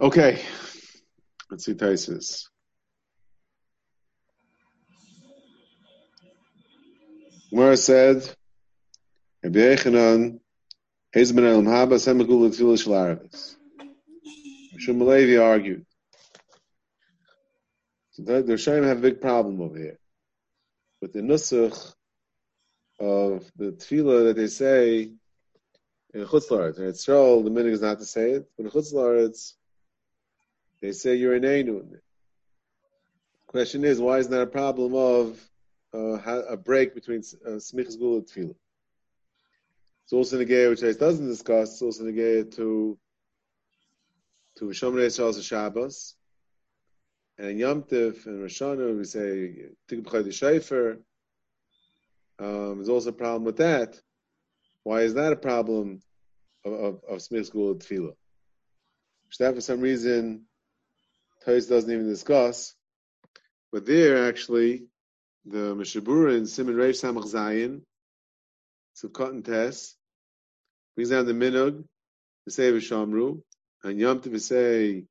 Okay, let's see Taisus. Gemara said, Rabbi Yechanan, Hezben Elam Haba, Semekul Tfilah Shel Arabis. Shumalevi argued. So the, Rishonim have a big problem over here. With the Nusach of the Tfilah that they say in Chutzlaretz. In Yisrael, the meaning is not to say it, but in Chutzlaretz, they say you're an Einu. Question is, why is that a problem of uh, a break between uh, Smichas Gula and Tefillah? It's also negay, which I doesn't discuss. It's also negay to to Shomer Yisrael's Shabbos, and in Yom Tif and Rosh Hashanah we say Chaydi Shayfer. Um, there's also a problem with that. Why is that a problem of, of, of Smith School Tefillah? Which that for some reason Tais doesn't even discuss. But there actually, the Meshabura in Simon Reish Samach Zayin, Sukkot and Tess, brings down the Minug, the Sefer Shamru, and Yom Tov say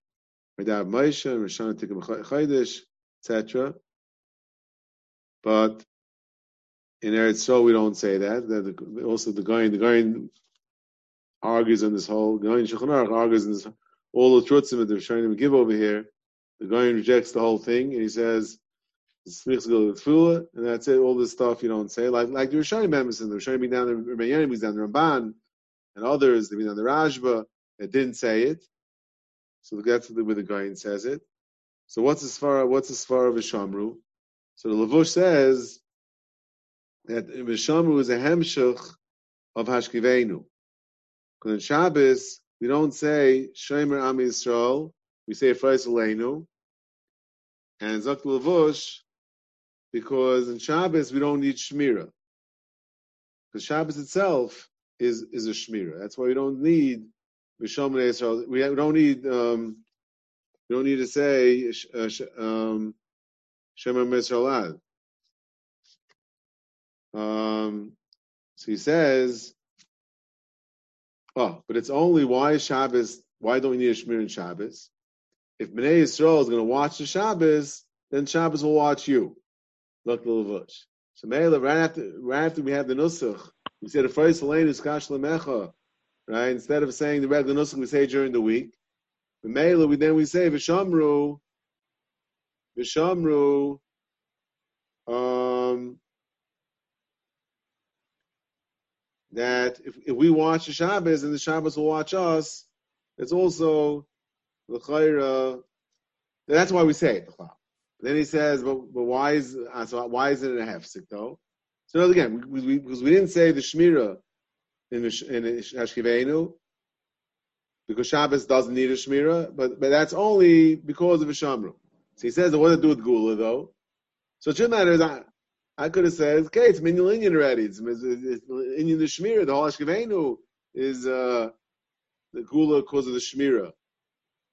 Medav and Rishon Tikkum Chaydish, etc. But in Eretz Yisrael, we don't say that. that also, the guy, the guy argues on this whole. The guy in Shulchan argues on this all the truths that they're trying to give over here. The guy rejects the whole thing and he says, and that's it. All this stuff you don't say, like like the Rishonim members, and the Rishonim down the Rebbeinu, being down the Ramban, and others, they being down the Rashba that didn't say it. So that's where the guy says it. So what's as far what's as far of Shamru? So the Lavush says that Vishamru is a hemshach of Hashkivenu. Because in Shabbos, we don't say Shomer Am Yisrael, we say Frais Aleinu. And Zok Lavush, because in Shabbos we don't need Shmira. Because Shabbos itself is, is a Shmira. That's why we don't need Vishomer Yisrael. We don't need, um, we don't need to say uh, um, Shemer Yisrael um, so he says, oh, but it's only why Shabbos, why don't we need a Shmir in Shabbos? If Bnei Yisrael is going to watch the Shabbos, then Shabbos will watch you. Look, Levush. So Mela, right after, right after we have the Nusach, we say the first lane is Kash Lemecha, right? Instead of saying the regular Nusach, we say during the week. Mela, we then we say Vishamru, Vishamru, um, that if, if we watch the Shabbos and the Shabbos will watch us, it's also the chayra. That's why we say it. Then he says, but, but why is uh, so why is it a hefsek though? So again, we, we, because we didn't say the shmira in the, in Hashkivenu, because Shabbos doesn't need a shmira, but but that's only because of a shamru. So he says, what to do with gula though? So it shouldn't matter. I could have said, okay, it's Minyan Inyan already. It's, it's, it's Inyan the Shmira. The whole Ashkevenu is uh, the Gula because of the Shmira.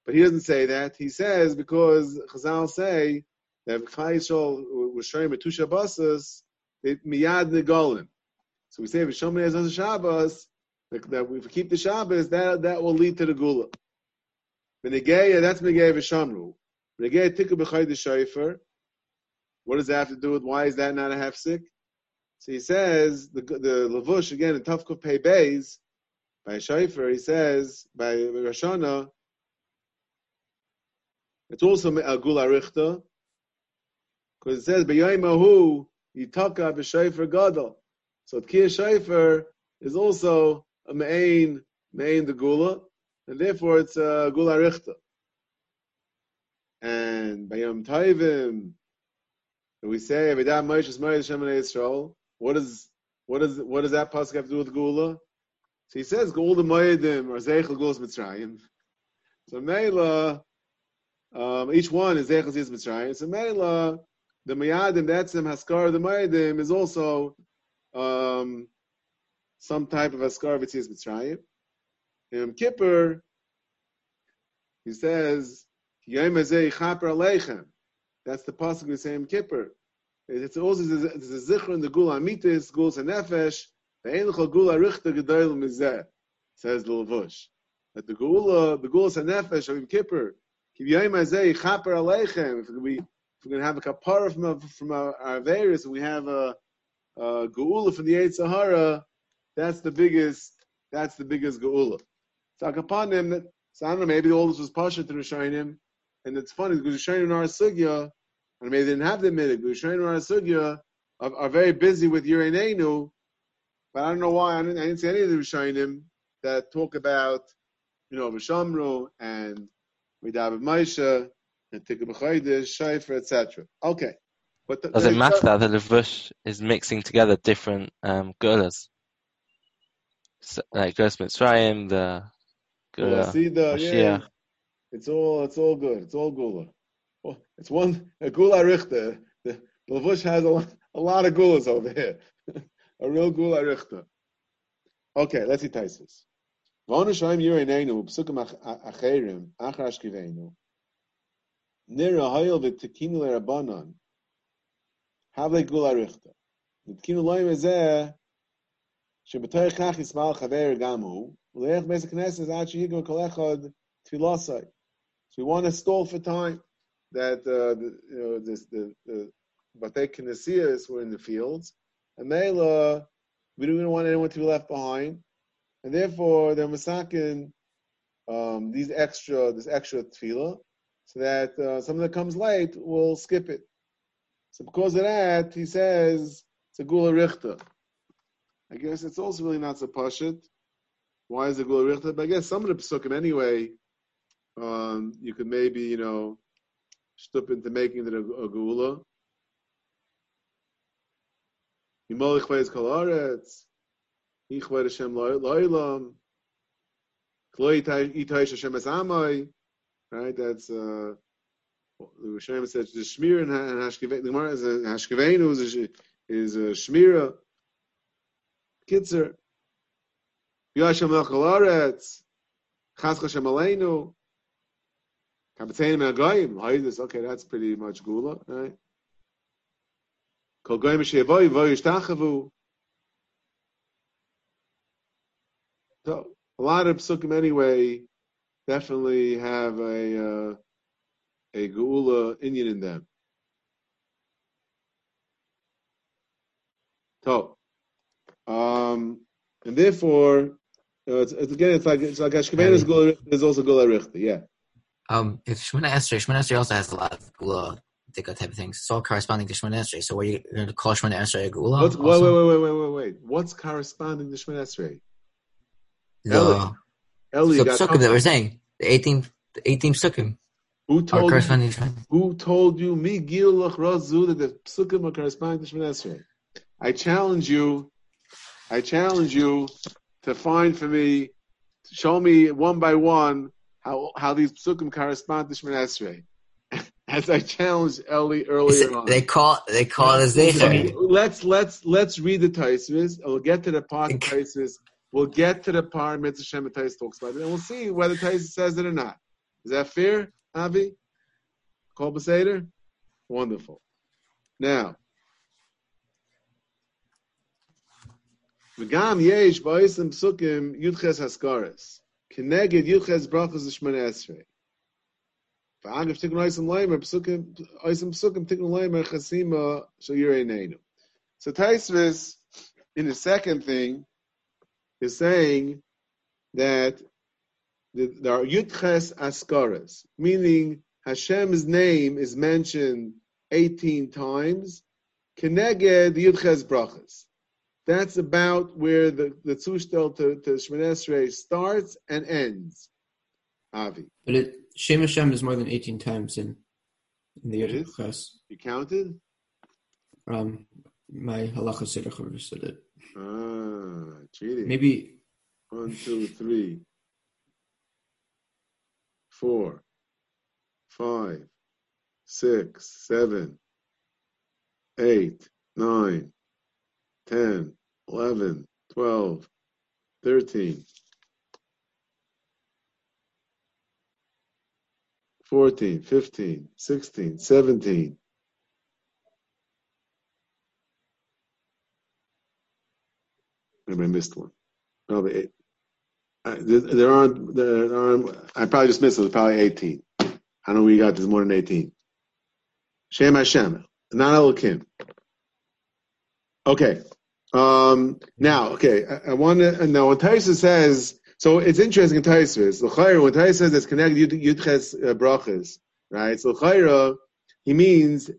But he doesn't say that. He says because Chazal say that Yisrael was showing Metusha Basas, miyad negolim. So we say if Shomri has a Shabbos, that, if we keep the Shabbos, that that will lead to the Gula. Benegeya, that's Benegeya V'Shamru. Benegeya Tikka B'Chay the Shayfer. What does that have to do with why is that not a hefsek? So he says the the lavush again in Tavkuf Pei Beis by Shaifer. He says by Rashana. It's also a gula richta because it says b'yoymahu yitaka b'shayfer gadol. So tkir shayfer is also a main main the gula, and therefore it's a gula richta. And by Yom Tovim we say Yisrael. What does what does what does that pasuk have to do with Gula? So he says Gula Moedim or Zeichel Gulas Mitzrayim. So Mela, um, each one is Zeichel Zis Mitzrayim. So Mela, the Mayadim that's him Haskar the Moedim is also um, some type of Haskar Vitzis Mitzrayim. In Kippur, he says Yom Azei Chaper Aleichem. That's the pasuk in Kippur. It's also there's a zikr in the Gula Amitis, Gula Sanefesh, Ve'en Gula Richta Gedoyel Mizeh, says the Lavush. that the Geula, the Geula Sanefesh of Yom Kippur, if we, if we're going to have a kapara from, from our, our Averis, and we have a, a Geula from the Eight Sahara, that's the biggest, that's the biggest Geula. So so I don't know, maybe all this was Pasha to Rishonim, and it's funny because Rishonim our Sugya, and maybe they didn't have the minig, but Rishonim our Sugya are, are very busy with Yireneinu, but I don't know why, I didn't, I didn't see any of the Rishonim that talk about, you know, Vishamru and Midav Maisha and Tikkun B'Chodesh, Shaifer, etc. Okay. But the, Does it matter that the Levush is mixing together different um, gulas? So, like Gulas Mitzrayim, the Gula well, see the, Mashiach. yeah, it's all it's all good. It's all gula. Well, it's one a gula richter. The Lavush has a, lot- a lot of gulas over here. a real gula richter. Okay, let's see Taisus. Vonu shoyim yireneinu psukim ach- acherim achar ashkivenu. Nira hayel v'tekinu l'rabanan. Havle gula richter. The tekinu loyim ezeh שבתוך כך יסמל חבר גם הוא, ולך בית הכנסת עד שיגמר כל אחד תפילוסי. So we want to stall for time that uh, the, you know, this, the, the Batei Kinesias were in the fields, and Mela, we don't want anyone to be left behind, and therefore they're masakin um, these extra, this extra tefillah, so that uh, someone that comes late will skip it. So because of that, he says it's a gula richter. I guess it's also really not so pashit. Why is it gula richter? But I guess some of the psukim anyway, um, you could maybe you know shtup into making it a, a gula. Right, that's uh, the Rishonim says the shmir and hashkivenu. The Gemara is a hashkivenu is a, shmira. Kitzer. Yashem Hashem Aleinu. Kapitainim Agayim. Haidus. Okay, that's pretty much gula, right? Kol Goyim Shevoy Voy Yishtachavu. So a lot of psukim anyway definitely have a uh, a geula Indian in them. So, um, and therefore, it's, it's again, it's like it's like Ashkenazi gula is also gula richta, yeah. Um, if Shemona Esrei, Shemona Esrei also has a lot of gula dika type of things. It's all corresponding to Shemona Esrei. So, are you going to call Shemona Esrei a gula? Wait, wait, wait, wait, wait, wait, wait. What's corresponding to Shemon Esrei? The, Eli. Eli psukim that we're saying, the 18, the 18 psukim who told you, who told you me gilach razu that the psukim are corresponding to Shemon Esrei? I challenge you. I challenge you to find for me, show me one by one how how these psukim correspond to Shemon Esrei. As I challenged Eli earlier on. They call they call it a zecher. Let's let's let's read the Taisvis. We'll get to the part of Taisvis. We'll get to the part Mitzvah Tais talks about it, and we'll see whether Taisvis says it or not. Is that fair, Avi? Kol? Wonderful. Now, V'gam yesh ba'osim psukim yudches haskaris. Keneged yudches brachos l'shmon esrei. V'agav leimer tikun leimer chasima shal yirei neinu. So Taisvis, in the second thing, is saying that the- there are yudches askaras, meaning Hashem's name is mentioned 18 times. Keneged yudches brachas. That's about where the, the Tzustel to, to starts and ends. Avi. But it, Shem Hashem is more than 18 times in, in the is? Ches. You counted? Um, my halacha Seder said it. Ah, cheating. Maybe One, two, three, four, five, six, seven, eight, nine, ten, eleven, twelve, thirteen, fourteen, fifteen, sixteen, seventeen. Maybe I missed one. Probably eight. Uh, there, aren't. There aren't. I probably just missed it. It's probably eighteen. I know you got. There's more than eighteen. Shem Hashem, not Elokim. Okay. Um, now, okay, I, I want to now when Taisa says so, it's interesting in Taisa. L'chayra when Taisa says it's connected Yudches uh, brachas, right? So L'chayra he means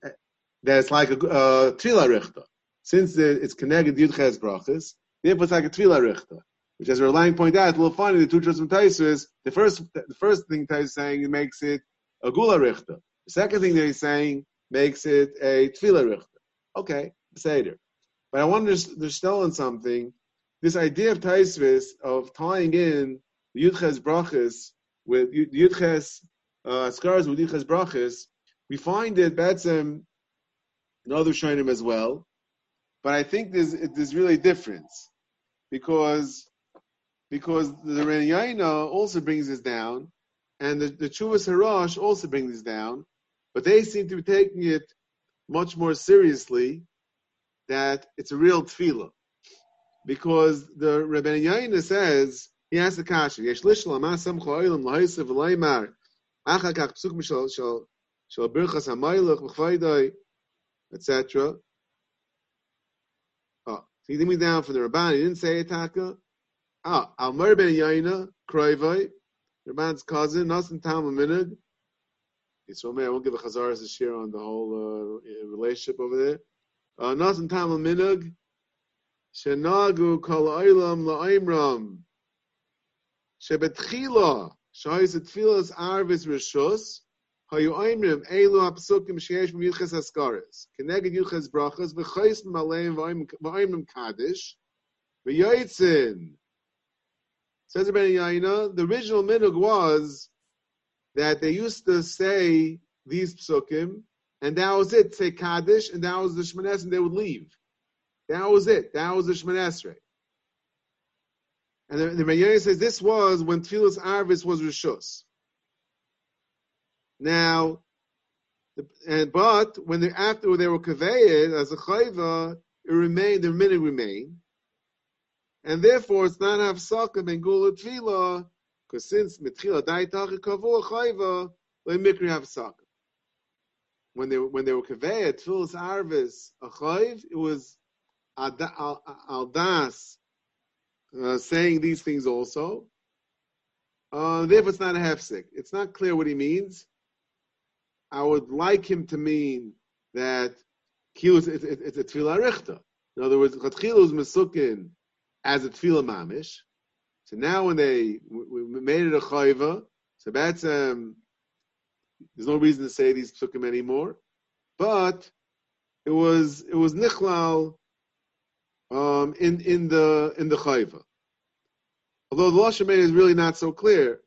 that it's like a uh, Tvila Richta. Since it's connected Yudches brachas, therefore it's like a Tvila Richta. Which, as Erlang pointed out, we'll find in the two truths from Taisa the first the first thing Taisa is saying it makes it a Gula Richta. The second thing that he's saying makes it a Tvila Richta. Okay, Seder. But I want to distill on something. This idea of Taisvis, of tying in Yudches brachas with Yudches uh, scars with Yudches brachas, we find it betzem in other shinim as well. But I think there's there's really a difference because because the Renyayna also brings this down, and the, the Chuvas Harash also brings this down, but they seem to be taking it much more seriously that it's a real tefillah. Because the Rebbe Yaina says, he has the kasha, yesh lishla masam cho'ilim lahaisav v'laymar, achakach psuk mishal shal shal birchas ha'maylach v'chvaydai, etc. Oh, he did me down from the Rabban, he didn't say Taka. Ah, Almar ben Yaina, Kroivai, Rabban's cousin, Nasan Tam Aminid. So, man, I won't give a Chazaras a share on the whole uh, relationship over there. Uh, Nasan Tam Aminid, Shenagu Kol Oilam La'imram, Shebetchila, Shahis Tfilas Arvis Rishus, Hayu Oimrim, Elu HaPsukim Sheyesh Yuches Haskaris, Keneged Yuches Brachas, V'chais Maleim V'oimrim Kaddish, V'yoitzin, Says Rabbi Yaina, the original minhag was that they used to say these psukim, and that was it. Say Kaddish, and that was the Shemanes, and they would leave. That was it. That was the Shemanesre. And the, the Yaina says this was when Tfilas Arvis was Rishus. Now, the, and but when they after they were kavayed as a chayva, it remained the minhag remained and therefore it's not hafsaka ben gula tefila, because since mitchila daitacha kavua chayva le mikri hafsaka. When they when they were kaveya tefillas arvis a chayv, it was aldas uh, saying these things also. Uh, therefore, it's not a hefsek. It's not clear what he means. I would like him to mean that it's, it's, it's a tefillah richta. In other words, chatchila is mesukin as a tefillah mamish. So now when they we made it a chayva, so that's um, there's no reason to say these psukim anymore. But it was it was nichlal um, in in the in the chayva. Although the lashon is really not so clear,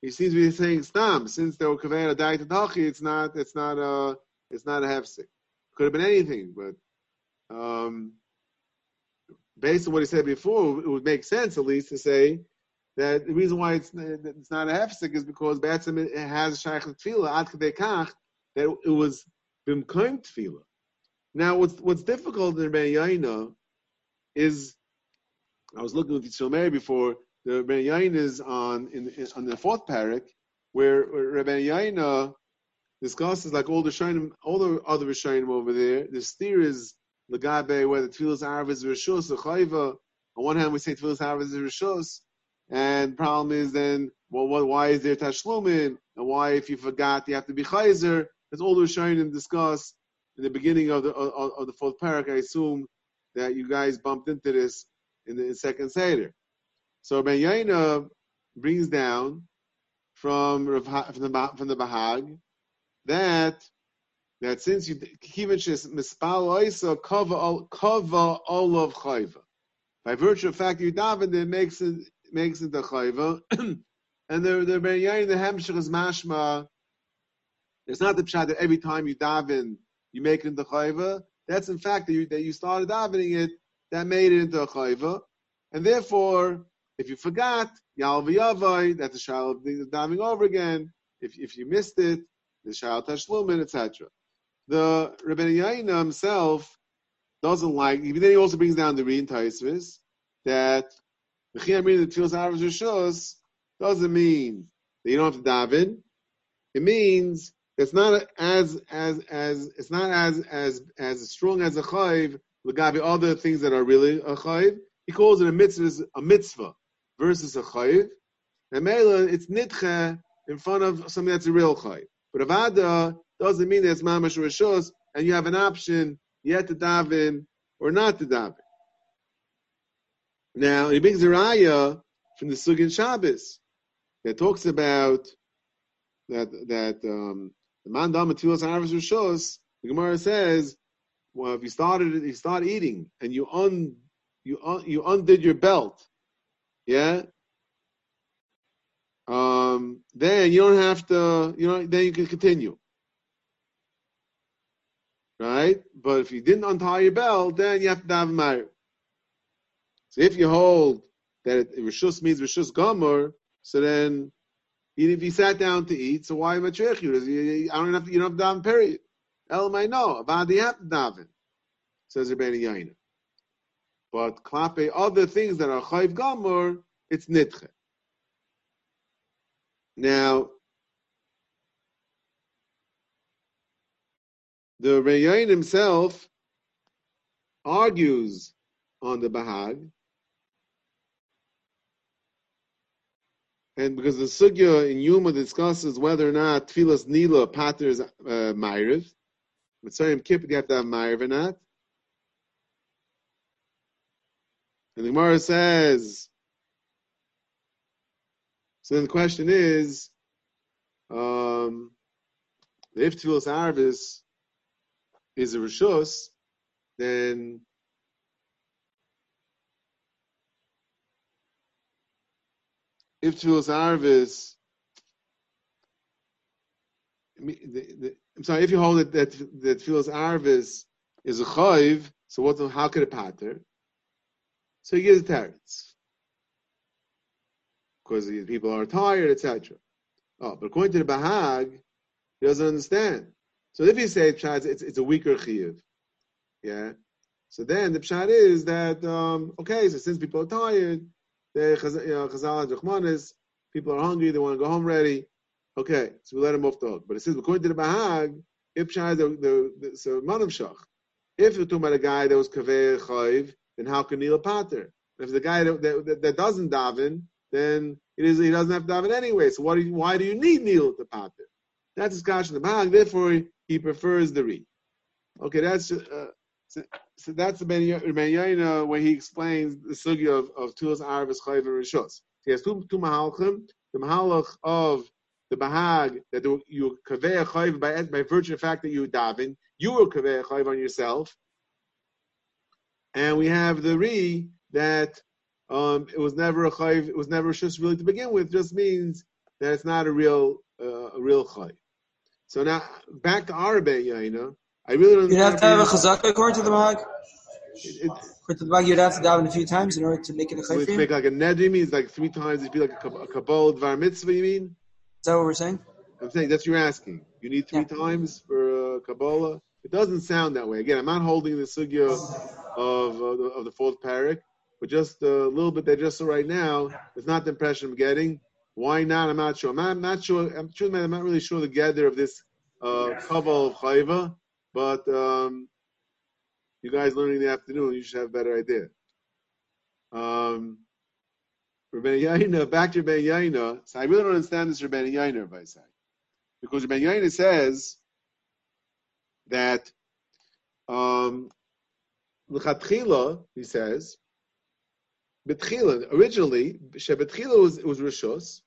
he seems to be saying stam since they were kavein a diet it's not it's not a it's not a hefsek. Could have been anything, but um, based on what he said before, it would make sense at least to say that the reason why it's it's not a hefsek is because Batsim it has a shaykh tefillah ad kach that it was bimkoim tefillah. Now, what's what's difficult in Rebbe Yaina is I was looking with Yisrael before the Rebbe Yaina is on in, in, on the fourth parak where, where Rebbe Yaina discusses like all the Shainim, all the other Shainim over there. The steer is the Tfilas Arav is Rishus, the Chayva. On one hand, we say Arav is Rishus, and problem is then, well, what, why is there Tashlumin? And why, if you forgot, you have to be Chayzer? That's all we're showing Rishonim discuss in the beginning of the of, of the fourth parak. I assume that you guys bumped into this in the in second Seder. So Ben Yaina brings down from from the from the Bahag that that since you kivin mispal oisa kava kava of chayva. By virtue of fact you daven, it makes it makes it the chayva. and the the Yain the hemshich is mashma. It's not the pshat that every time you daven you make it into chayva. That's in fact that you, that you started davening it that made it into a chayva, and therefore if you forgot yal v'yavai that's a of davening over again. If if you missed it, the shal tashlumin etc the Rebbe Yaina himself doesn't like. Even Then he also brings down the reintaisvis that The Chiyam reading the Tfilas Arvis Rishos doesn't mean that you don't have to daven. It means it's not as as as it's not as as as strong as a chayv legabi other things that are really a chayv. He calls it a mitzvah, a mitzvah versus a chayv. And mela, it's nitche in front of something that's a real chayv. But avada doesn't mean that it's mamash rishos, and you have an option yet to daven or not to daven. Now he brings a raya from the Sugin Shabbos that talks about that that um, the man dam matilas arvis rishos. The Gemara says, well, if you started you start eating and you un you un, you undid your belt, yeah. Um, then you don't have to, you know, then you can continue. Right? But if you didn't untie your belt, then you have to a marriage. So if you hold that Rishus means Rishus Gomer, so then if you sat down to eat, so why matrich you? I don't have to, you don't have to daven, period. Elamai no, Avadi have daven, says Rabbeinu Yaina. But klape other things that are chayv gomer, it's nitche. Now, the Reyain himself argues on the Bahag, and because the Sugya in Yuma discusses whether or not Tfilas Nila paters uh, Ma'ariv, Mitzrayim Kippur, you have to have Ma'ariv or not. And the Gemara says, so then the question is, um, if Tfilas Arvis is a Rishus, then if Tfilas Arvis, I'm sorry, if you hold it that that Tfilas Arvis is a Chayv, so what? How could it pater? So he gives teretz because people are tired, etc. Oh, but according to the Bahag, he doesn't understand. So if you say it's, it's a weaker chiyuv, yeah. So then the pshat is that um, okay, so since people are tired, they chazal and people are hungry, they want to go home ready. Okay, so we let them off the hook. But it says according to the Bahag, if the, the, so manav shach. If you're talking about a guy that was kaveh chayiv, then how can Neil pater? If the guy that, that, that doesn't daven, then it is he doesn't have to daven anyway. So what do you, why do you need Neil to pater? That's kash in the Bahag. Therefore, he prefers the re. Okay, that's uh, so, that's the Ben Yaina where he explains the sugya of of Tulas Arvis Chayv and Rishos. He has two two mahalchim. The mahalach of the Bahag that you kaveh a chayv by by virtue of the fact that you daven, you will kaveh a chayv on yourself. And we have the re that um, it was never a chayv, it was never just really to begin with. Just means that it's not a real uh, a real chayv. So now back to Arabe, Yaina. I really don't. You'd have to have a chazaka according to the Mahag. It, According to the Mahag, you'd have to daven a few times in order to make it a so it's chayfim. make like a nedri means like three times. It'd be like a, kab- a kabbalah dvar mitzvah. You mean? Is that what we're saying? I'm saying that's what you're asking. You need three times for uh, kabbalah. It doesn't sound that way. Again, I'm not holding the sugya of uh, the, of the fourth parak, but just a little bit there. Just so right now, it's not the impression I'm getting. Why not? I'm not sure. I'm not, I'm not sure. I'm man. I'm not really sure the gather of this uh, kabbalah of chayva, but um, you guys learning in the afternoon, you should have a better idea. Um, Rabbeinu Yaina, back to Rabbeinu Yaina. So I really don't understand this Rabbeinu Yaina, if I say. Because Rabbeinu Yaina says that um, he says, betchila, originally, shebetchila was, was rishos,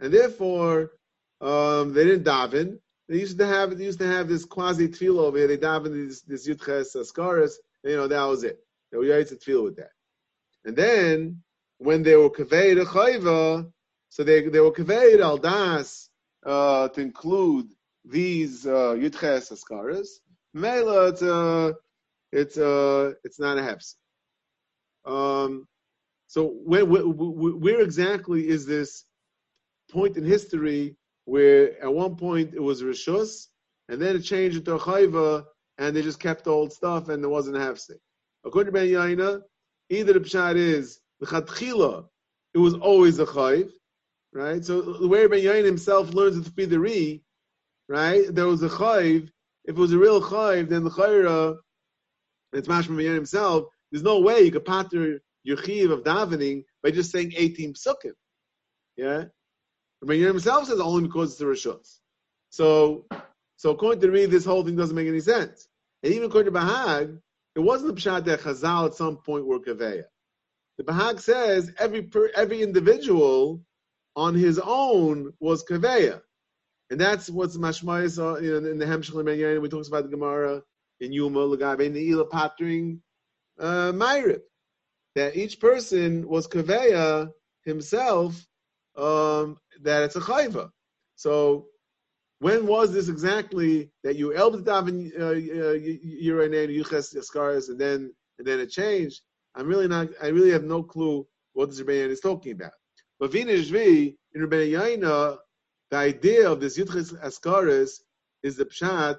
and therefore um, they didn't daven. They used to have they used to have this quasi tefillah over here. They daven this this yudches askaris. You know that was it. They were used to tefillah with that. And then when they were kaved a chayva, so they they were kaved al das uh, to include these uh, yudches askaris. Mela, it's uh, it's uh, it's not a heps. Um, so where, where where exactly is this point in history where at one point it was rishus and then it changed into a chayva and they just kept the old stuff and there wasn't a hefsek. According to Ben Yaina, either the pshat is the chatchila it was always a chayv, right? So the way Ben Yain himself learns it to be the re, right? There was a chayv. If it was a real chayv, then the chayra, it's mashma Ben Yain himself. There's no way you could pater your chiv of davening by just saying 18 psukim. Yeah? Yain himself says only because it's a rishus. So, so according to me, this whole thing doesn't make any sense. And even according to Bahag, it wasn't the pshat that Chazal at some point were kaveya. The Bahag says every per, every individual on his own was kaveya, and that's what's mashmayis uh, you know, in the Hemshel Ben we talks about the Gemara in Yuma Lagabe Neila Patring uh, Ma'irib, that each person was kaveya himself um, that it's a chayva. So when was this exactly that you elbed daven Yiranein Yuches Yaskaris and then and then it changed? I'm really not. I really have no clue what this Rebbeinu is talking about. But Vina Shvi in Rebbeinu Yaina, the idea of this Yuches Askaris is the pshat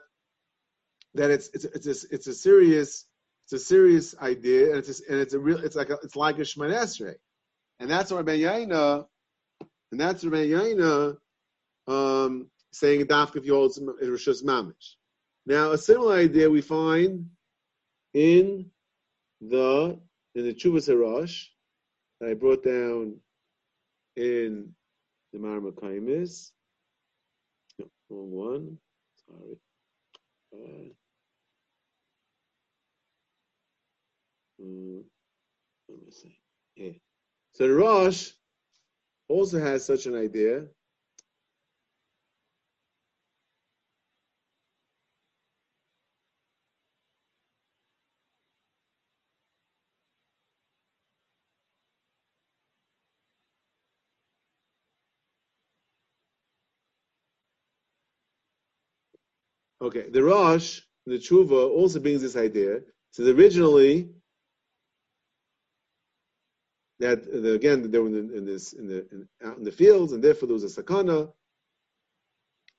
that it's it's it's a, it's a serious it's a serious idea and it's a, and it's a real it's like a, it's like a Esrei, and that's what Rebbeinu Yaina, and that's Rebbeinu Yaina um, saying dafka if you hold rishus mamish. Now, a similar idea we find in the in the Chuvas Harash that I brought down in the Marmakaimis. No, wrong one. Sorry. Uh, mm, let me see. Yeah. So the Rosh also has such an idea. Okay, the Rosh, the Tshuva, also brings this idea. So originally, that again they were in, in this in the in, out in the fields, and therefore there was a sakana.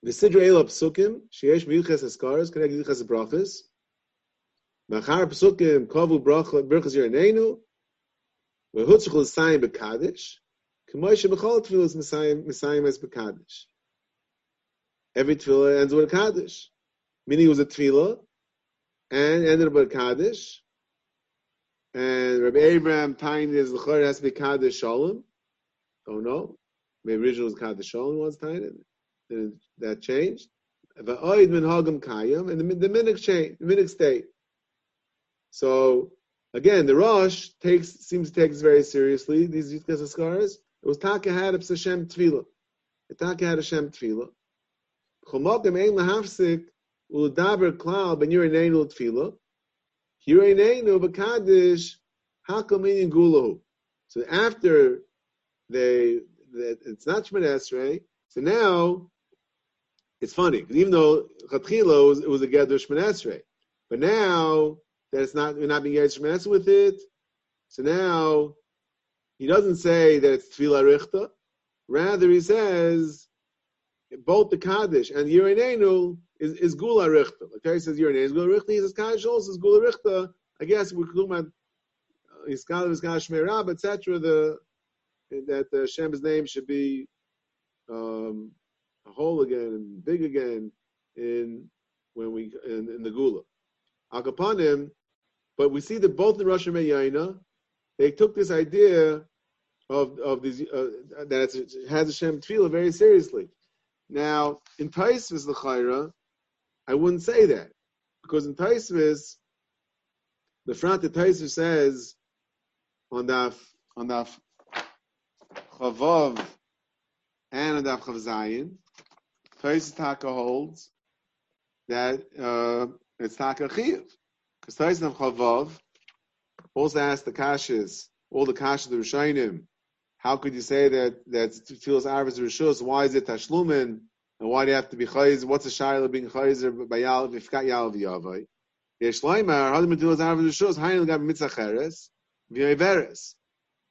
The sidra elab psukim sheyesh miyuches eskaras connect yuches brachas. Machar psukim kavu brachas yiraneinu v'hutzach l'sayim bekadish. K'moishe b'chol tefillas misayim es bekadish. Every tefillah ends with a kaddish meaning it was a tefillah, and ended with kaddish. And Rabbi Abraham tying is the chor has to be kaddish shalom. Oh, Don't know. Maybe originally was kaddish shalom was it. Then that changed. Va'oid min hagam kayam, and the, the minik changed, the minik stayed. So again, the Rosh takes seems to take this very seriously. These Yitkas scars. It was Taka had Hashem tefillah. Taka had Hashem tefillah. Chomokim ein lahafsik Udaber klal ben yireneinu tefillah. Yireneinu b'kadish hakaminin gulahu. So after they, that it's not Shemon Esrei, so now it's funny even though Chatchila was, it was a gather Shemon Esrei, but now that it's not we're not being Shemon Esrei with it, so now he doesn't say that it's Tefillah Richta. Rather, he says both the Kaddish and Yireneinu is, is Gula Richta. Okay, he says Yireneinu is Gula Richta. He says Kaddish also is Gula Richta. I guess we're talking about Iskal Iskal Shmei Rab, etc. The that the Hashem's name should be um, whole again and big again in when we in, in the Gula. Akapanim, but we see that both in Russia Rosh Yaina, they took this idea of of these uh, that has Hashem tefillah very seriously. Now, in Taisvis L'chaira, I wouldn't say that. Because in Taisvis, the front of Taisvis says on Daf, on Daf Chavav and on Daf Chav Zayin, Taisvis Taka holds that uh, it's Taka Chiv. Because Taisvis of Chavav also asks the Kashas, all the Kashas, the Rishainim, how could you say that that feels average rishus? Why is it tashlumin? And why do you have to be chayiz? What's a shayla being chayiz by yal got yal v'yavay? Yesh loymar hadim feels average rishus. Hayin gab mitzacheres v'yaveres.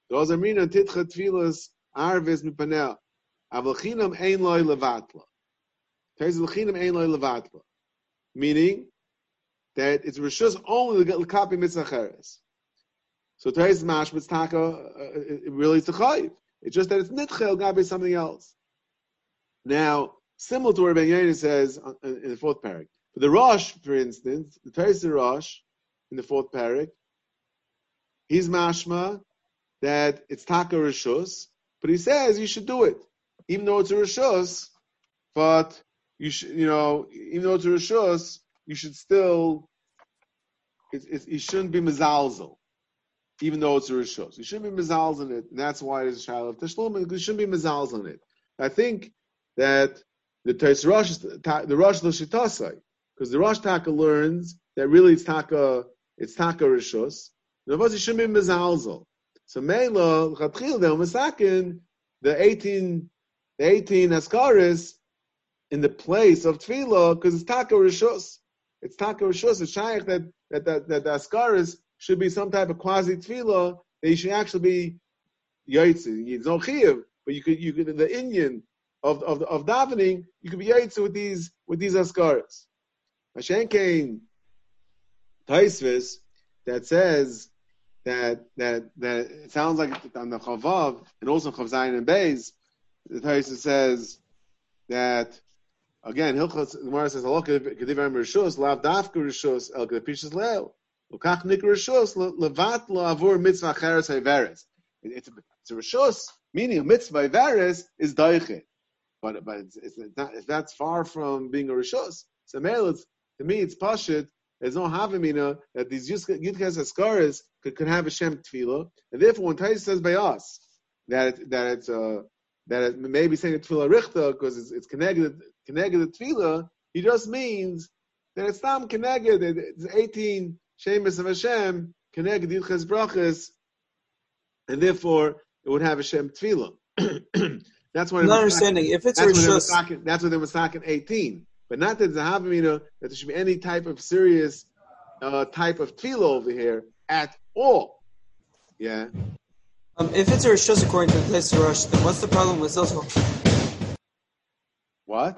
Those are mina titcha tfilas arvis mipanel. Avlachinam ein loy levatla. Teiz lachinam ein loy levatla. Meaning that it's rishus only the kapi mitzacheres. So today's mash mitztaka uh, really it's a chayiv. It's just that it's nitchel gabe something else. Now, similar to what Ben Yair says in the fourth parak. For the Rosh, for instance, the Tais Rosh in the fourth parak, he's mashma that it's taka rishus, but he says you should do it, even though it's a rishus. But you should, you know, even though it's a rishus, you should still, it, it, you shouldn't be mezalzel, even though it's a rishus. You shouldn't be mezalzel in it, and that's why it's a child of because You shouldn't be mezalzel in it. I think that the Rosh, the Rosh L'Shitasai, because the Rosh Taka learns that really it's Taka, it's Taka Rishus. Shouldn't be Mezalzel. So Mela, Chatchil, the Masakin, the 18, the 18 Askaris in the place of Tefillah, because it's Taka Rishus. It's Taka Rishus. It's Shaykh that, that, that, that the Askaris should be some type of quasi Tefillah, that you should actually be Yaitzi. It's no but you could, you could, the Indian of, of, of davening, you could be Yaitzi with these, with these Askaris. Mashenkein Taisvis that says that that that it sounds like on the Chavav and also Chav Zayin and Beis, the Taisvis says that again Hilchos Gemara says Allah kediv em rishus lav dafka rishus el kedapishas leil ukach nik rishus levat lo avur mitzvah cheres haveres. It's a, it's a rishus meaning a mitzvah haveres is daiche, but but it's, it's not if that's far from being a rishus. So to me, it's pashit. There's no havamina that these yudkas askaras could, could have a shem tefillah, and therefore when Tais says by us that it, that it's uh, that it may be saying a tefillah richta because it's, it's connected connected tefillah, he just means that it's tam connected. It's 18 shemus of Hashem connected yudkas brachas, and therefore it would have a shem tefillah. that's why I'm not understanding. If it's a that's what rishus, talking. That's what they were talking. Eighteen, but not that the havamina that there should be any type of serious uh, type of tefillah over here at all. Yeah. um, if it's a rishus according to the place of rush, then what's the problem with zilzal? What?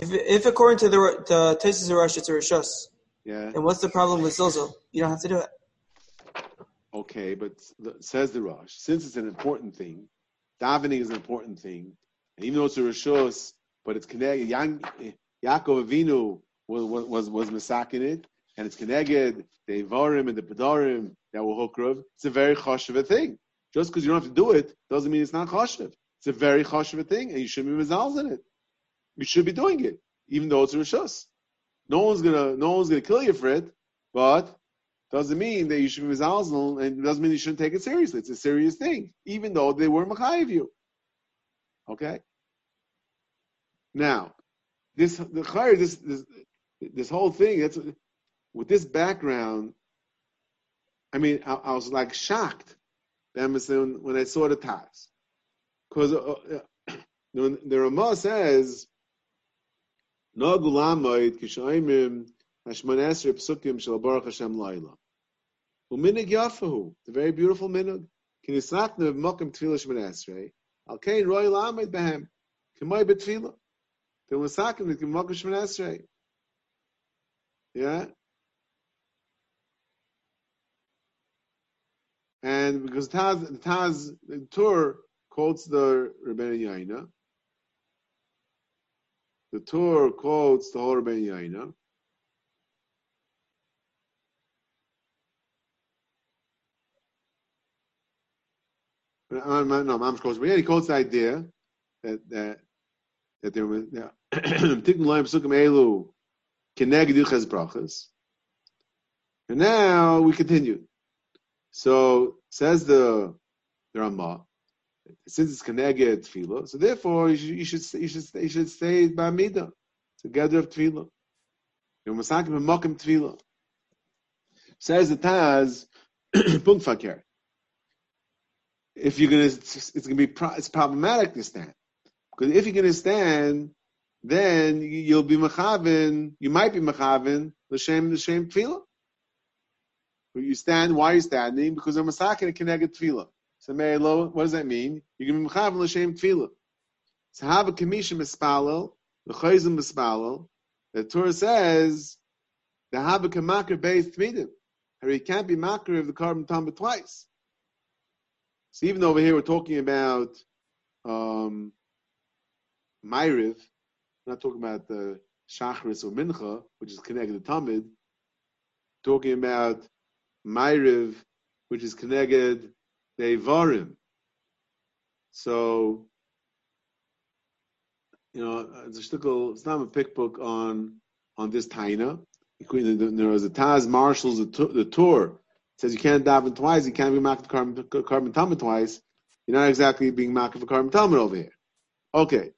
If, if according to the the Taisus rush, it's a rishus, Yeah. And what's the problem with zilzal? You don't have to do it. Okay, but says the Rosh, since it's an important thing, davening is an important thing, and even though it's a rishos, but it's connected. Yan- Yaakov Avinu was was was, was it, and it's connected the Ivarim and the Pedarim that were hokrav. It's a very choshev thing. Just because you don't have to do it doesn't mean it's not choshev. It's a very choshev thing, and you shouldn't be mezalz in it. You should be doing it, even though it's a rishos. No one's gonna no one's gonna kill you for it, but doesn't mean that you should be mizalzel, and doesn't mean you shouldn't take it seriously. It's a serious thing, even though they were machayev you. Okay. Now, this the this this this whole thing. That's with this background. I mean, I, I was like shocked when when I saw the Taz, because uh, uh, the Ramah says, "No gulamoid kishaymim Hashman Esri Psukim Shal Baruch Hashem Laila. Uminig Yafahu, the very beautiful minig. Kinisakna Mokim Tefillah Shman Esrei. Al Kain Roy Lamed Behem. Kemoi Betfillah. The Musakim Nikim Mokim Shman Esrei. Yeah? And because Taz, Taz, the Tur quotes the Rebbeinu Yaina. The Tur quotes the whole Rebbeinu Yaina. Uh, uh, no, Mam's quotes, but he quotes the idea that that that there was Tikkun Elu Keneg Duches Brachas. And now we continue. So says the the Ramah, since it's Keneged Tefillah, so therefore you should you should you should, you should stay by Midah, together of Tefillah. You're Masakim Mokim Tefillah. Says the Taz, Punkt Fakir if you're gonna, it's, it's gonna be pro, it's problematic to stand because if you're gonna stand, then you'll be machavin. You might be machavin l'shem l'shem tefillah. You stand. Why are you standing? Because I'm masakin connected tefillah. So Lo, what does that mean? You're gonna be machavin l'shem tefillah. So have a kamisha mispalel, the chayzim mispalel. The Torah says the have a kamakar based tmidim. You can't be makar of the carbon tumba twice. So even over here we're talking about um, Myriv, not talking about the Shachris or Mincha, which is connected to Tamid, talking about Myriv, which is connected to Evarim. So, you know, it's a shtickle, it's not a pick book on on this taina. There was a Taz marshals the, the Tur says you can't daven twice, you can't be makif carbon talmud twice. You're not exactly being makif for carbon talmud over here. Okay,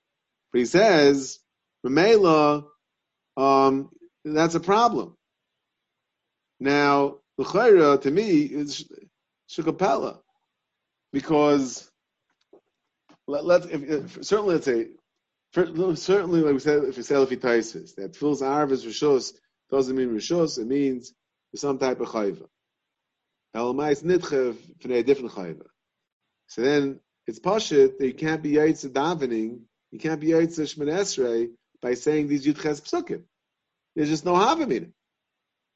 but he says Mamela, um, that's a problem. Now the chayra to me is shukapella because let, let's if, if, certainly let's say certainly like we said if you say taisis that fills arv is rishos doesn't mean rishos it means some type of chayva. Nitchev for a different chayva. So then it's pashit that you can't be yaitz davening, you can't be yaitz shmin esrei by saying these yud ches psukim. There's just no havamina.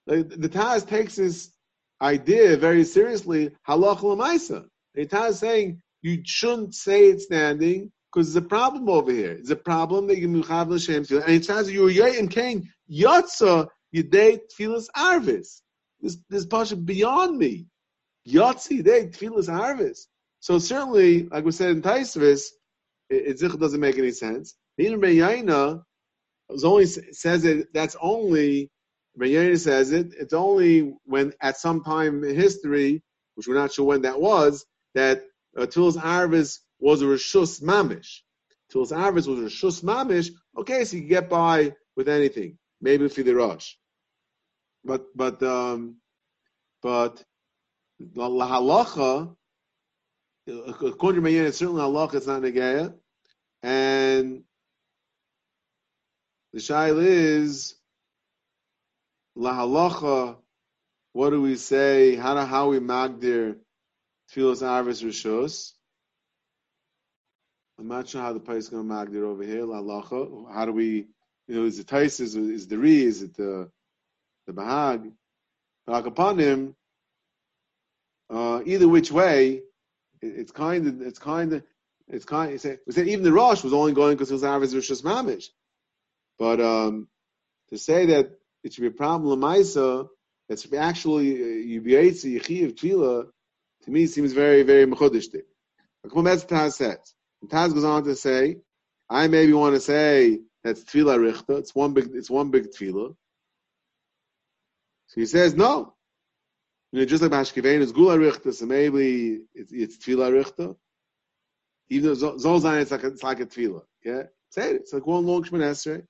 Like, the Taz takes this idea very seriously. Halach lemaisa. The Taz is saying you shouldn't say it standing because there's a problem over here. There's a problem that you muchav l'shem and it says you were and king yotza yedei tfilas arvis. This this pasha beyond me. Yotzi they tefillas harvest. So certainly, like we said in Taisvis, it, doesn't make any sense. Even Beyaina only says it. That's only Beyaina says it. It's only when at some time in history, which we're not sure when that was, that uh, Arvis was a Rishus Mamish. Tul's Arvis was a Rishus Mamish. Okay, so you get by with anything, maybe rush. But but um, but the halacha, according to Mayan, it's certainly halacha, it's not negaya. And the shail is la halacha. What do we say? How do how we magdir tefillas arvis rishos? I'm not sure how the place is going to magdir over here. La halacha. How do we? You know, is it tais? Is, is the re? Is it the the bahag? Like upon him, uh, either which way, it, it's kind of, it's kind of, it's kind. Of, we said even the Rosh was only going because it was Arvis Rishus Mamish, but um, to say that it should be a problem Lamaisa, that's actually uh, Yubiyaitzi Yechiv Tfila, to me seems very, very mechudishtik. That's Taz says. And Taz goes on to say, I maybe want to say that's Tfila Richta. It's one big, it's one big Tfila. So he says, no. Just like Mashkivein is Gula Richta, so maybe it's, it's Tfila Richta. Even though Zolzan, it's like a, it's like a Tfila. Yeah? Say it. It's like one long Shemon Esrei.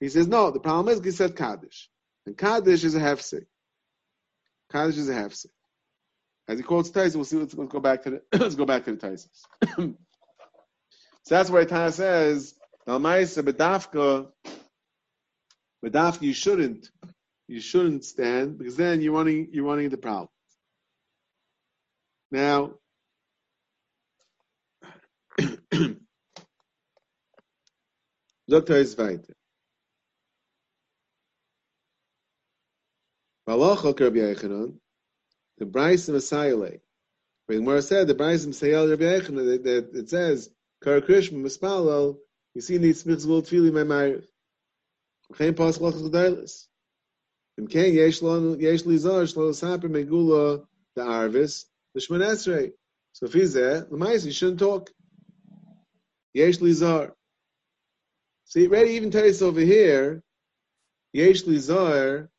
He says, no, the problem is said Kaddish. And Kaddish is a hefsek. Kaddish is a hefsek. As he quotes Tyson, we'll see. Let's, let's go back to the let's go back to the Tyson. so that's why Tana says, Dalmaisa bedafka, bedafka, you shouldn't you shouldn't stand because then you're running you're running into problems. Now, Dr. is weiter. Balachok Rabbi the Bryce of Messiah. When Gemara said the Bryce of Messiah Rabbi Yechanan, that it says Kar Krishma Mispalal, you see these mitzvot tefillim me'mayriv. Chaim pas lachos gedailus. So if he's there, the mice you shouldn't talk. Yesh li zar. See, ready even tell us over here. Yesh li zar.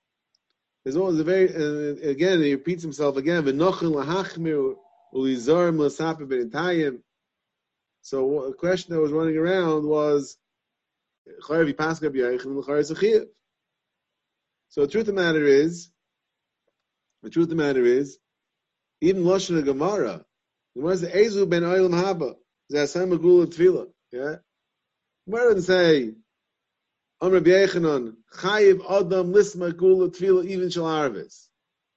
There's always a very uh, again he repeats himself again. V'nochel lahachmir ulizar milasaper b'nitayim. So a question that was running around was, so the truth of the matter is, the truth of the matter is, even Lashon Gemara, Gemara says, Ezu ben Oilam Haba, Zasam Magula Tfila, yeah? Gemara doesn't say, Om Rabbi Yechanan, Chayiv Adam Lisma Gula Tfila, even Shal Arvis.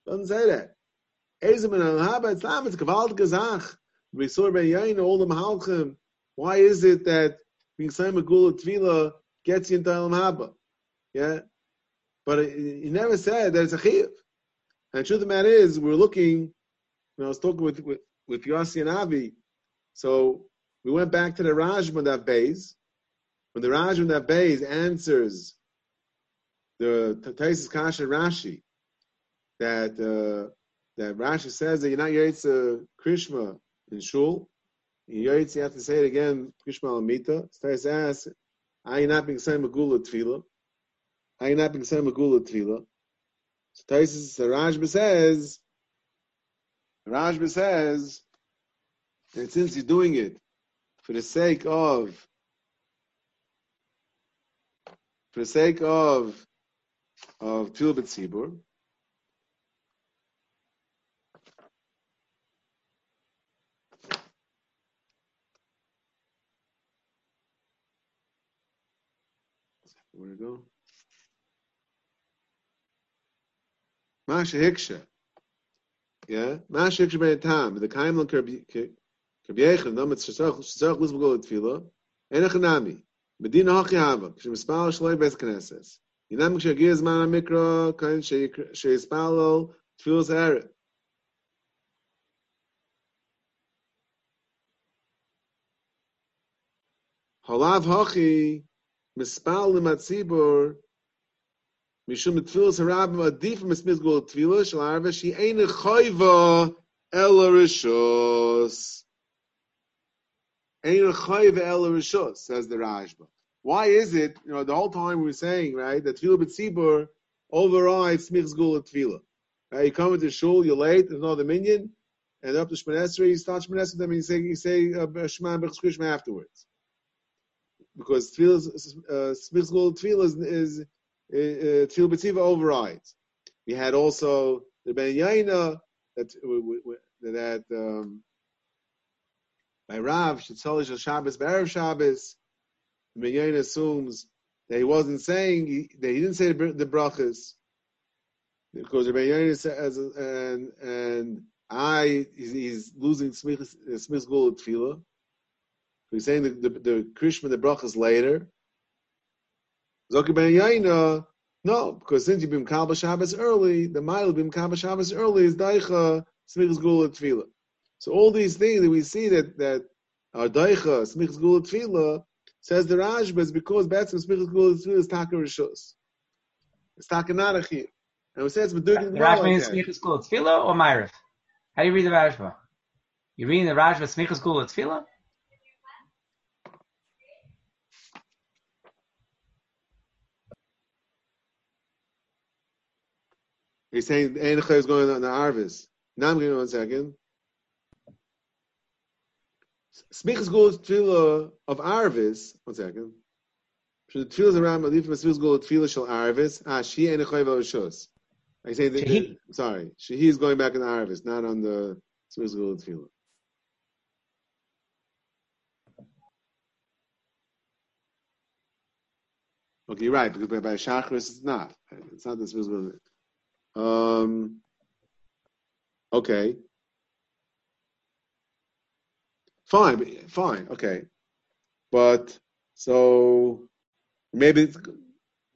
Doesn't say that. Ezu ben Oilam Haba, it's not, it's Kavalt Gazach. Risur ben Yain, all the Mahalchim. Why is it that being Saim Magula Tvila gets you into Elam Haba? Yeah? But he never said that it's a chiyuv. And the truth of the matter is, we're looking, know, I was talking with, with with Yossi and Avi. So we went back to the Rashba that Bays. When the Rashba that Bays answers the Taisis Kasha Rashi, that uh, that Rashi says that you're not Yaitz uh, Krishma in Shul. In Yaitz, you have to say it again, Krishma Alamita. Taisis asks, are you not being said Magula Tfila? Being said Magula Tfila? So Taisis, the Rashba says, Rashba says, and since you're doing it for the sake of, for the sake of, of Tfil B'tzibur, where to go? Masha Hiksha. Yeah? Masha Hiksha Tam. The Kaim Lan Kerbyechen, no mit Shesach Luz Begol Tfila. Enach Nami. Medina Hachi Hava. Kshemispal Shloi Bes Knesses. Yinam Kshagiz Man HaMikra Kain Sheispalo Tfilas Eret. Halav Hachi Mispal Limatzibur Mishum Tfilas Harabim Mismiz Gol Tfila Shal Arva She Ein Chayva Ela Rishos Ein Chayva Ela Rishos says the Rashba. Why is it? You know, the whole time we're saying right that Tfila B'Tzibur overrides Smich's Gul Tfila. Right, you come into shul, you're late, there's no other minyan, and up to Shemon Esrei, you start Shemon Esrei, then you say you say uh, Shema Krishma afterwards because tefillah, uh, smichzul tefillah is, is uh, tefillah b'tziva overrides. We had also the Ben Yaina that that um, by Rav Shetzolish Shabbos B'erev Shabbos. Ben Yaina assumes that he wasn't saying that he didn't say the, the brachas because the Ben Yaina says and and I he's, losing smichzul tefillah. He's saying the, the, the Krishma, the brachas later. Zoki ben Yaina, no, because since you've been Shabbos early, the mile been Kabbalah Shabbos early is Daicha, Smichas Gula Tfila. So all these things that we see that that are Daicha, Smichas Gula Tfila, says the Rashba is because Betzim Smichas Gula Tfila is Taka Rishos. It's Taka Narachir. And we say it's Medukin The Rashba means Smichas Gula Tfila or Ma'ariv? How do you read the Rashba? You reading the Rashba Smichas Gula Tfila? He's saying Einecha is going on the Arvis. Now I'm going one second. Smichas Gula Tfila of Arvis, one second. The tefillah around Malif Masvils Gula Tfila Shal Arvis. Ah, she Einecha Vavashos. I say that, Shehi. sorry, she is going back in the Arvis, not on the Smichas Gula Tfila. Okay, you're right, because by, by Shachris it's not. It's not the Smichas Gula um, okay. Fine, fine, okay. But so maybe, it's-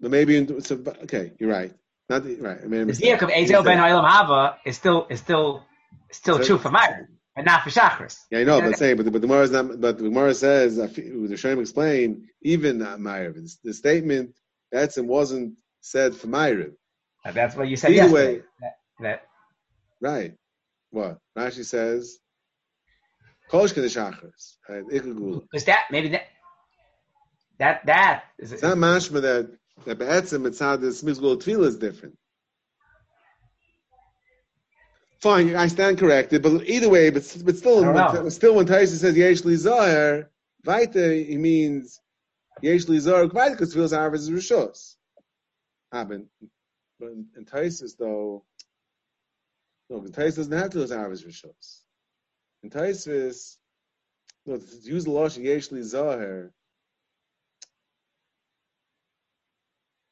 maybe it's a, okay. You're right. Not right. I a The mistake. Of Ezel ben Olam Hava is still is still still So- true for Ma'ariv, but not for Shachris. Yeah, I know, but saying, but the, but the Gemara is not. But the Gemara says, the Shem explain even not The statement that's and wasn't said for Ma'ariv. That's what you said Either yesterday. way, That, that right? What Rashi says, Kosh Shachris, right? Ikagula. because that maybe that that that is It's not mashma that that be'etzim it's how the smizgul tefillah is different. Fine, I stand corrected, but either way, but but still, I don't know. when, still when Taisa says yesh li zahar, weiter he means yesh li zahar weiter because tefillah's harvest is rishos. Ah, but in, in Taisus though, no, because Taisus doesn't have tefillah's harvest rishos. In Taisus, no, to use the lashon yesh li zahar.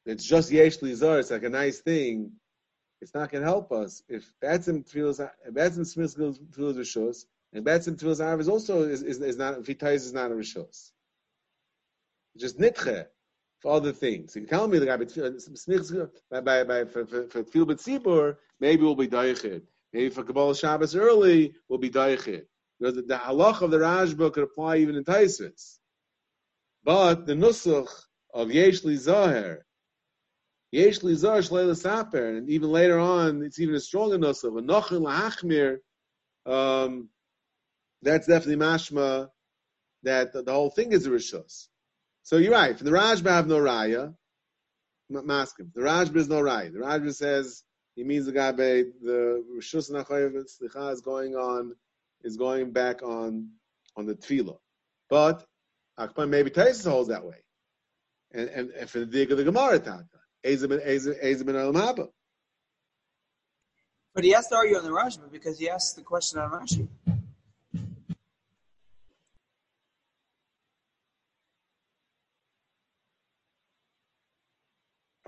it's just yesh lizar, it's like a nice thing. It's not going to help us if Batsim feels Batsim feels feels rishos, and Batsim feels Arv is also is, is, is not Vitais is not a rishos. Just nitche for other things. You can tell me the guy by by by for for, for maybe we'll be dayiched. Maybe for Kabbalah Shabbos early we'll be Daichid. Because the, the halach of the Rashba could apply even in Taisis. But the Nusach of Yesh Li Zoher, Yesh Li Zoher Shleila Saper, and even later on, it's even a stronger Nusach, a Nochin Lahachmir, um, that's definitely mashma that the, the whole thing is a rishus. So you're right. For the Rashba have no raya. Maskim. The Rashba is no raya. The Rashba says he means the guy the rishus nachayev slicha is going on is going back on on the tefillah. But Akpan maybe Taisus holds that way. And, and, and for the dig of the Gemara Taka. But he has to argue on the Rashba because he asked the question on Rashi.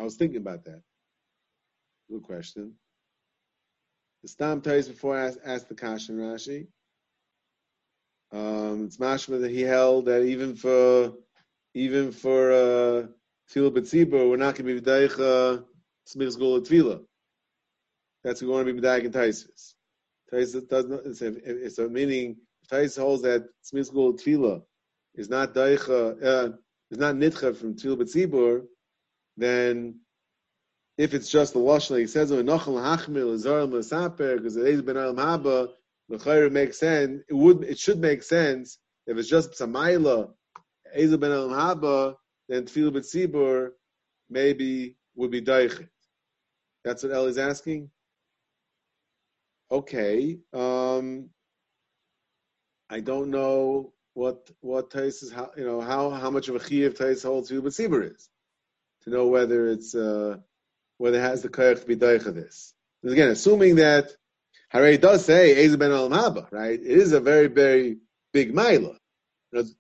Was thinking about that. Good question. The Stam Tais before I asked, asked the Kashan Rashi. Um, it's mashma that he held that even for even for uh, tefillah we're not going to be v'daicha smichs gula tefillah. That's we want to be v'daik in taisis. Taisis does not. It's a, it's a meaning. Taisis holds that smichs gula tefillah is not daicha uh, is not nitcha from tefillah betzibur. Then if it's just the lashon, he says nochal hachmil zarim l'saper because it is ben alam haba the makes sense. It would, it should make sense if it's just Samaila, Ezel ben Elam Haba, then Tefillah B'tzibur maybe would be Daichit. That's what Ellie's asking? Okay. Um, I don't know what what Tais is, how, you know, how, how much of a Chiv Tais holds Tefillah B'tzibur is. Know whether it's, uh, whether it has the Kayach to be Daichit this. Again, assuming that Hare does say Eza ben Al Haba, right? It is a very, very big Maila.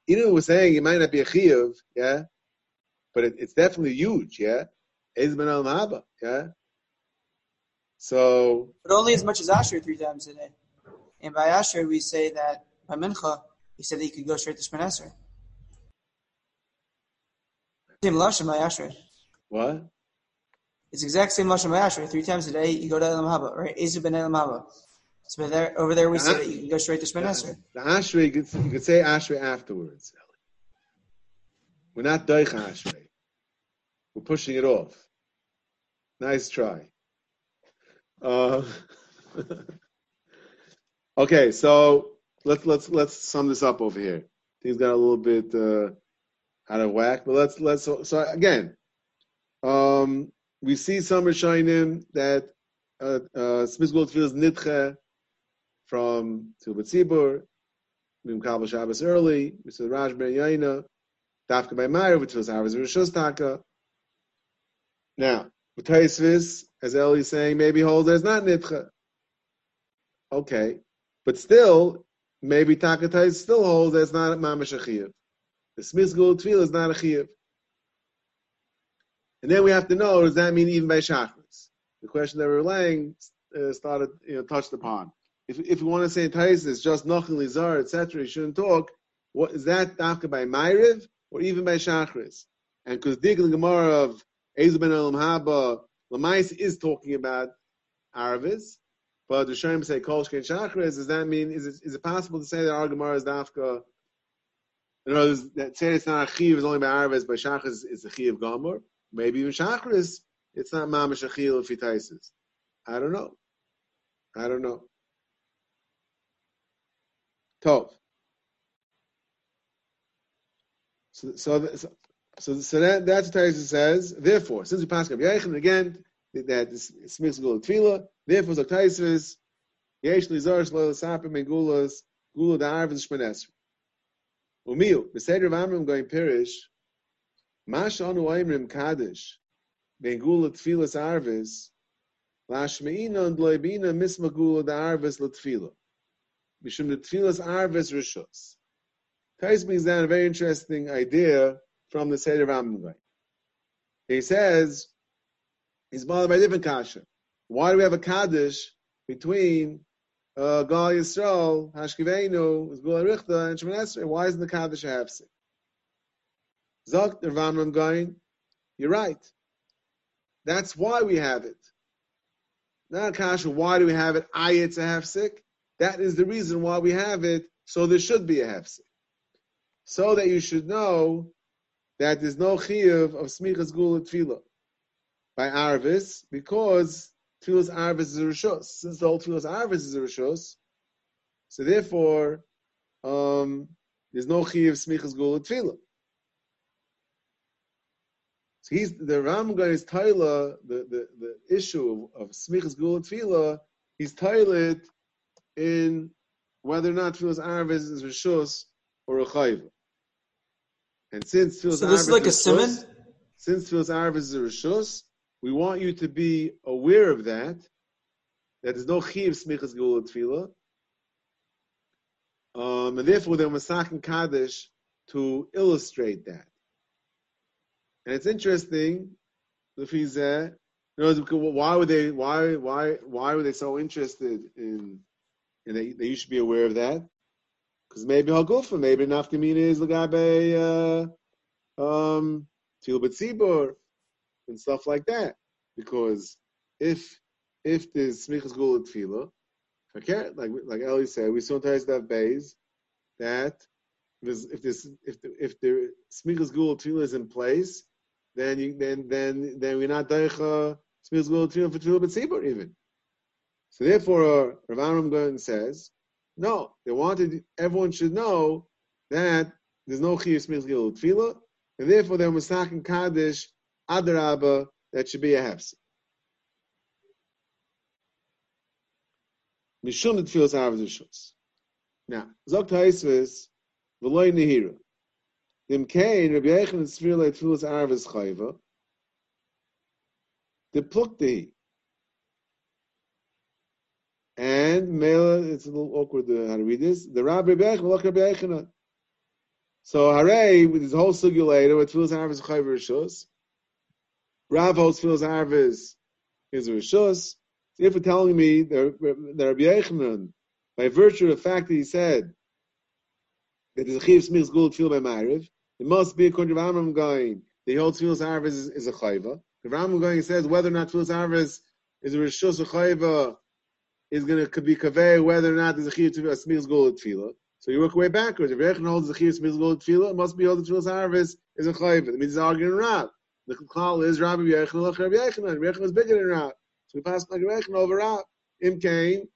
Even was saying it might not be a Chiyuv, yeah, but it, it's definitely huge, yeah. Eza ben Al Haba, yeah. So, but only as much as Asher three times a day. And by Asher, we say that by Mincha, he said that he could go straight to Shmaneser. Same lashon by Asher. What? It's exact same lashon by Three times a day, you go to Elam Haba, right? Ezu ben Elam Haba. So there, over there, we say that you can go straight to Shemon The Ashrei, you could, you could say Ashrei afterwards. We're not Deich Ashrei. We're pushing it off. Nice try. Uh, okay, so let's let's let's sum this up over here. Things got a little bit uh, out of whack, but let's let's so again. Um, we see some Rishonim that uh, uh, Smith feels nitche from Tilbut Tzibur, Mim Kabel Shabbos early, we said Raj Ben Yaina, Dafka by Meyer, which was Havas Rishos Taka. Now, with Taisvis, as Eli is saying, maybe holds it's not nitche. Okay, but still, maybe Taka still holds that it's not Mamash Achiyev. The Smith Gold Tefillah is not a. And then we have to know, does that mean even by Shachris? The question that we're laying uh, started, you know, touched upon. If, if you want to say Tais is just Nochel Lizar, etc., you shouldn't talk. What is that Dafka by Ma'iriv or even by Shachris? And because the Gemara of Ezu ben Elam Haba, Lamais is talking about Aravis, but the Shem say Kol Shkein Shachris, does that mean, is it, is it possible to say that our Gemara is Dafka? In other words, that it's not a Chiv is only by Aravis, by Shachris is a Chiv Gomer. Maybe even Shachris, it's not Mamash Achil if he taises. I don't know. I don't know. Tov. So, so, so, so that, that's what Taisa says. Therefore, since we pass up Yechon again, that makes go tefillah. Therefore, so Taisa is Yesh Lizar Shlo Sapim Megulas Gula Da'arv Shmanesr. Umiu, Beseder Amrim going Mashanu Aimrim Kaddish, Bengula Tfilas Arvis, Lashmeina and Loibina Mismagula the Arvis Latfila. Mishum the Tfilas Arvis Rishos. Tais brings down a very interesting idea from the Seder Rambam. He says, he's bothered by a different kasha. Why do we have a Kaddish between uh, Gal Yisrael, Hashkivenu, Gula Richta, and Shemon Why isn't the Kaddish a? Rambam going, you're right. That's why we have it. Not kasha. Why do we have it? I it's a hefsek. That is the reason why we have it. So there should be a hefsek, so that you should know that there's no chiyuv of smichas gula tefillah by arvis because tefillah's arvis is a rishos. Since the whole tefillah's arvis is a rishos, so therefore um, there's no chiyuv smichas gula tefillah. So he's the Ram is Tyler, the, the, the issue of, of Smichas Gula Tefillah, he's Tyler in whether or not Tefillah's Arvis is Rishus or a Chayv. And since Tefillah's So this is like a simon? since Tefillah's Arvis is a Rishus, we want you to be aware of that, that there's no Chiv Smichas Gula Tefillah, um, and therefore there they're Masakin Kaddish to illustrate that. And it's interesting, Lefizeh, you know, why were they why why why were they so interested in and they, they you should be aware of that? Because maybe Hagufa, maybe Nafkamina is Lagabe uh um Tilbit Tzibur and stuff like that. Because if if there's Smichas Gula Tfila, okay, like like Eli said, we sometimes have bays that if this if the, if the Smichas Gula Tfila is in place, then you then then then we're not deicha smichas gula tefillah for tefillah b'tzibur even. So therefore, uh, Rav Amram Gaon says, no, they wanted everyone should know that there's no chiyuv smichas gula tefillah, and therefore they're masakin kaddish adarabba that should be a hefs. Mishum the tefillah's avos Now, zok ta'isvis v'loy nehira. Dem kein Rabbi Yechon Tzvir Leit Tfilas Arvis Chayva. The plukti. And Mela, it's a little awkward how to read this. The Rabbi Yechon, look Rabbi Yechon. So Hare, with his whole sugya later, with Tfilas Arvis Chayva Rishus. Rav holds Tfilas Arvis is Rishus. If you're telling me that, Rabbi Yechonon, by virtue of the fact that he said that a chiv smichs gul tefillah by Ma'ariv, it must be according to Ramam going. The whole tefillas arvis is, is a chayva. The Ramam going says whether or not tefillas arvis is a rishus or chayva is going to be kaveh whether or not there's a chiv smichs gul tefillah. So you work way backwards. If Rechon holds the chiv smichs gul tefillah, it must be all the tefillas arvis is a chayva. That means it's arguing Rav. The klal is Rabbi Yechon, look Rabbi Yechon. Yechon is bigger than Rav. So we pass like Yechon over Rav. Im Kain,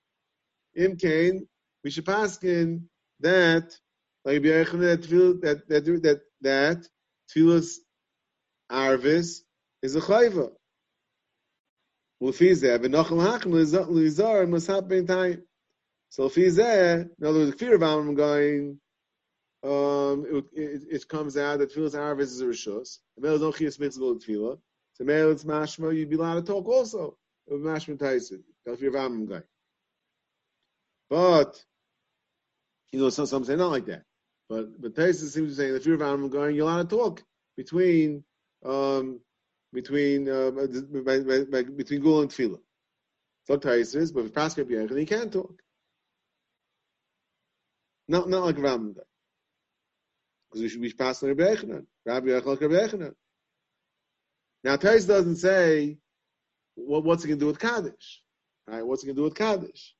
Im Kain. We should pass in that like that that that that that tefillas arvis is a chayva. Lefizeh v'nochel hakim lizar. So in other words, the fear of Amram Gaon, um, it, it, it, comes out that tefillas arvis is a rishus. Is no chiyas mitzvah tefillah. So male it's mashma, you'd be allowed to talk also. It would mashma taisid. The fear of Amram Gaon. But you know, some some say not like that. But but Taisa seems to say the fear of animal going, you're allowed to talk between um, between uh, by, by, by, between Gul and Tefillah. So Taisa but if Pascal Yechon, he can't talk. Not not like Ram because we should be passing Rabbi Yechanan. Rabbi Yechon Rabbi Yechanan. Now Taisa doesn't say what, what's he going to do with Kaddish. Right? What's he going to do with Kaddish?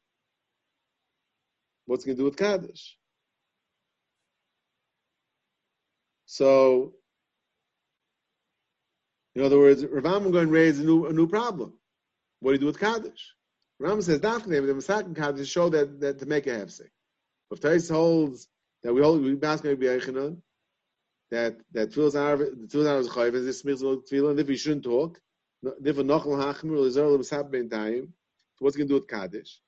What's he going to do with Kaddish? So, in other words, Rav Amram Gaon to raise a new, a new problem. What do you do with Kaddish? Rav says, Dafne, the Masakin Kaddish show that, that to make a hefsek. If Tais holds that we hold, we ask maybe be Eichanon, that that tefillas are tefillas are chayiv and this mitzvah tefillah, and if we shouldn't talk, if a nochel hachmer or zerl b'sab ben time, so what's going to do with kaddish?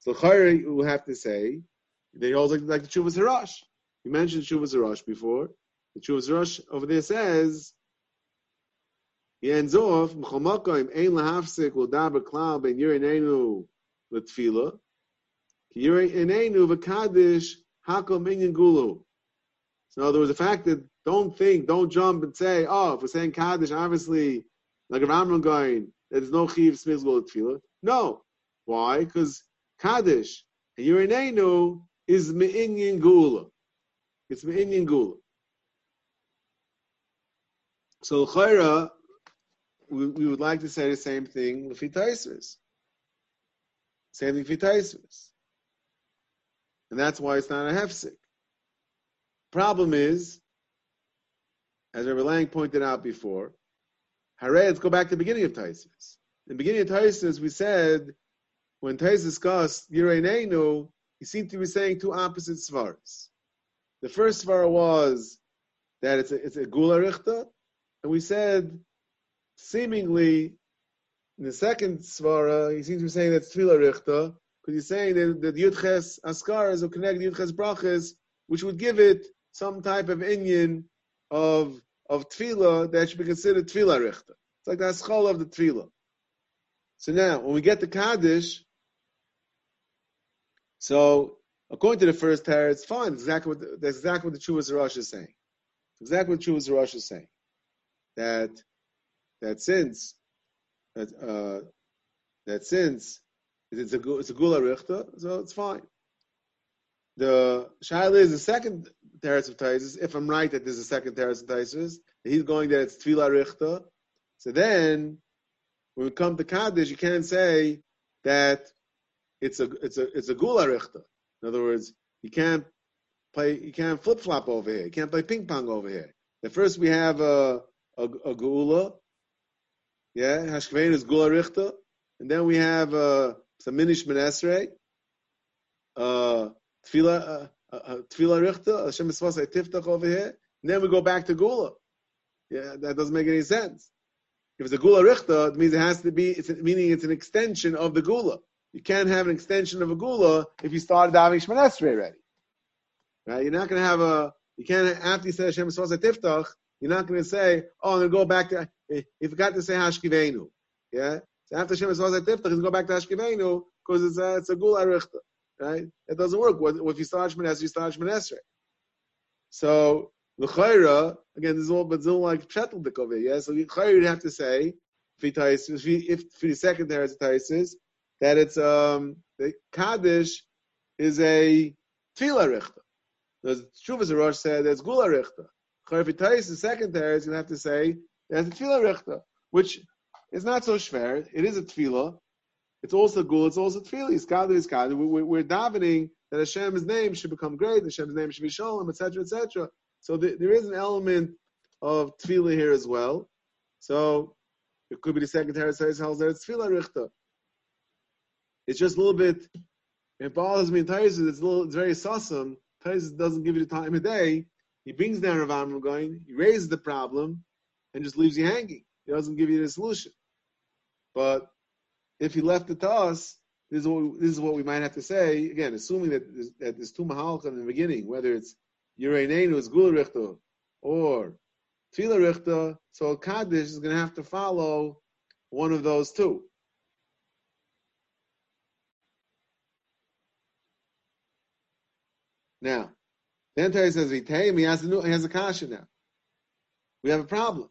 So chayyim will have to say they hold like, like the chuvas harash. You mentioned chuvas harash before. The Chuvas Rosh over there says, he ends off, M'chomakoim ein lahafsik will daber klal ben yirinenu l'tfila, yirinenu v'kadish hakol minyan gulu. So in other words, the fact that don't think, don't jump and say, oh, if we're saying Kaddish, obviously, like a Ramram going, there's no chiv smizgul tefillah. No. Why? Because Kaddish and Yirinenu is me'inyan gula. It's me'inyan gula. So Chayra, we, we would like to say the same thing with Taisis. Same thing for Taisvis. And that's why it's not a hefsek. Problem is, as Rabbi Lang pointed out before, Hare, let's go back to the beginning of Taisis. In the beginning of Taisis, we said, when Taisis discussed Yireneinu, he seemed to be saying two opposite svaras. The first svara was that it's a, it's a gula richta, and we said, seemingly, in the second svara, he seems to be saying that's tefillah richta, because he's saying that, that Yudches Askaras will connect Yudches Brachas, which would give it some type of inyan of of tefillah that should be considered tefillah richta. It's like the aschal of the tefillah. So now, when we get to Kaddish, so according to the first Torah, it's fine. Exactly what the, that's exactly what the Chuvas Rosh is saying. Exactly what Chuvas Rosh is saying. That that since that uh, that since it's a it's a gula richta, so it's fine. The shaila is the second teretz of taisus. If I'm right that there's a second teretz of taisus, he's going that it's tefillah richta. So then, when we come to kaddish, you can't say that it's a it's a it's a gula richta. In other words, you can't play you can't flip flop over here. You can't play ping pong over here. At first we have a a, a gula, yeah, hashkvein is gula richta, and then we have a some minish menesrei, uh, tefillah, uh, uh, tefillah richta, Hashem Yisvasai tiftach over here, and then we go back to gula. Yeah, that doesn't make any sense. If it's a gula richta, it means it has to be, it's meaning it's an extension of the gula. You can't have an extension of a gula if you started having Shemon already. Right? You're not going to have a, you can't, after you say Hashem Yisvasai tiftach, you're not going to say, oh, I'm going to go back to, you forgot to say hashkivenu. Yeah? So after Hashem Yisvasai tiftach, he's go back to hashkivenu because it's a, it's a gula. Right? It doesn't work. What, if you start Shemon you start Shemon So, L'chayra, again, this is all, but it's all like Psheteldik over here, yeah? So, L'chayra, you'd have to say, if, if for the second Teretz that it's, um, the Kaddish is a Tefillah Richta. The Shuvas Rosh said it's Gula Richta. If the second Teretz, you have to say, that's a Tefillah Richta, which is not so schwer. It is a Tefillah, it's also gul. It's also tefillah. It's kaddish. It's kaddish. We're, davening that Hashem's name should become great. Hashem's name should be shalom, etc., etc. So the, there is an element of tefillah here as well. So it could be the second Torah says that it's tefillah richta. It's just a little bit. It bothers me in Taisus. It's a little. It's very sussum. Taisus doesn't give you the time of day. He brings down Rav Amram Gaon. He raises the problem, and just leaves you hanging. He doesn't give you the solution. But if he left it to us, this is what we, this is what we might have to say again, assuming that there's, that there's two mahalcha in the beginning, whether it's Yireneinu is Gula or Tefillah Richta, so Kaddish is going to have to follow one of those two. Now, then Terry says, he has a new, he has a kasha now. We have a problem.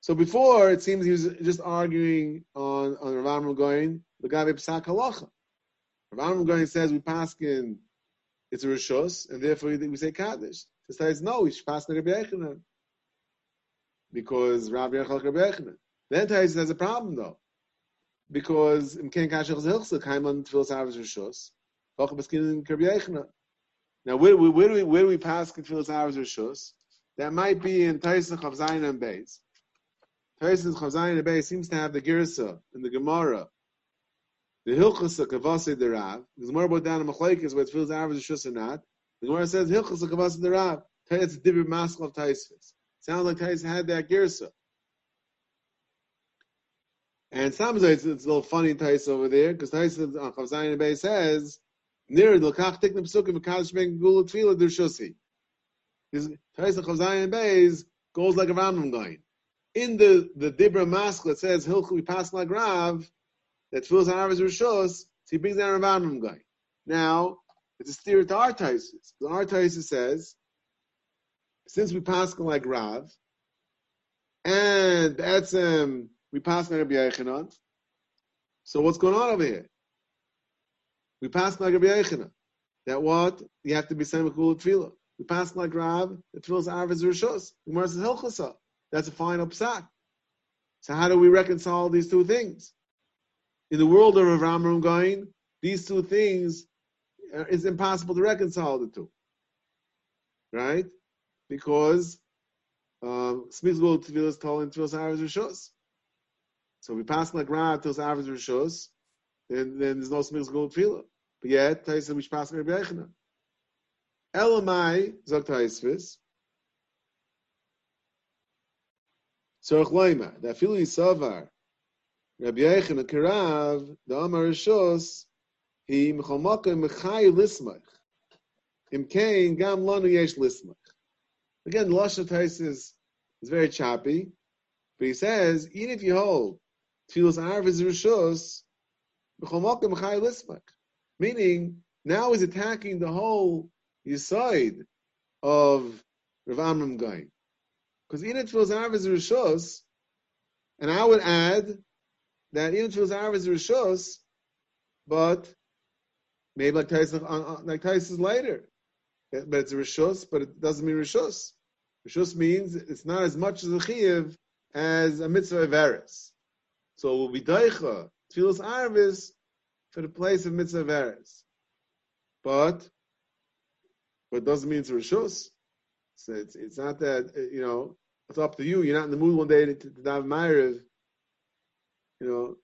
So before, it seems he was just arguing on, on Rav going, the guy Psak Halacha. Rav going says we pass in, it's a Rishos, and therefore we say Kaddish. He says, no, we should pass in Rabbi Yechanan. Because Rabbi Yechal Rabbi Yechanan. Then Tais has a problem though. Because in Ken Kashach Zilchsa, Kaiman Tfilis Avos Rishos, Vacha Baskin in Rabbi Yechanan. Now, where, where, where, do we, where do we pass in Tfilis Avos Rishos? That might be in Taisach of Zayin and Beis. Taisus Chazayin Abbey seems to have the Girsa in the Gemara. The Hilchasa Kavase Rav. The Gemara brought down a Machlaikis where it feels average Shus or not. The Gemara says Hilchasa Kavase the Rav. It's a different mask of Taisus. Sounds like Taisus had that Girsa. And sometimes it's, it's a little funny Tais over there because Tais on Chazayin Abbey says near the Lakach Tikna Pesukim Mekadosh Ben Gula Tfila Dirshusi. Tais on Chazayin Abbey goes like a Rambam going in the the Dibra mask that says Hilchu we pass like Rav that fills our Rav's Rishos, so he brings down Rav Amram guy. Now it's a steer to our Taisus. The our says since we pass like Rav and that's um we pass like Rabbi Yechanan. So what's going on over here? We pass like Rabbi Yechanan. That what you have to be saying tefillah. We pass like Rav. The tefillah's Arvaz Rishos. Gemara says Hilchasa. That's a final psak. So how do we reconcile these two things? in the world of Rav Amram Gaon, these two things uh, it's impossible to reconcile the two, right? Because um, Smith go to Tvilas told in Tvilas Arvis Rishos. So we pass like Rav to Arvis Rishos, then then there's no Smith go Tvilah. But yet, Taisa which pass Rabbi Yechina. Elamai Zok Taisvis. Tzorch Loima, that Fili Savar, Rabbi Yechina Karav, the Amar Rishos, he mechamaka mechai lismach. Im kain gam lanu yesh lismach. Again, Lashon Tais is, is very choppy, but he says, even if you hold Tfilas Arv is Rishos. Meaning, now he's attacking the whole Yisoid of Rav Amram Gaon. Because even Tfilas Arv is Rishos, and I would add that even Tfilas Arv is Rishos, but Maybe like Tais uh, uh, like Tais later, but it's a rishus, but it doesn't mean rishus. Rishus means it's not as much as a chiyuv as a mitzvah averis. So it will be daicha tefillas arvis for the place of mitzvah averis, but but doesn't mean it's rishus. So it's it's not that you know it's up to you. You're not in the mood one day to, to, to daven ma'ariv. You know,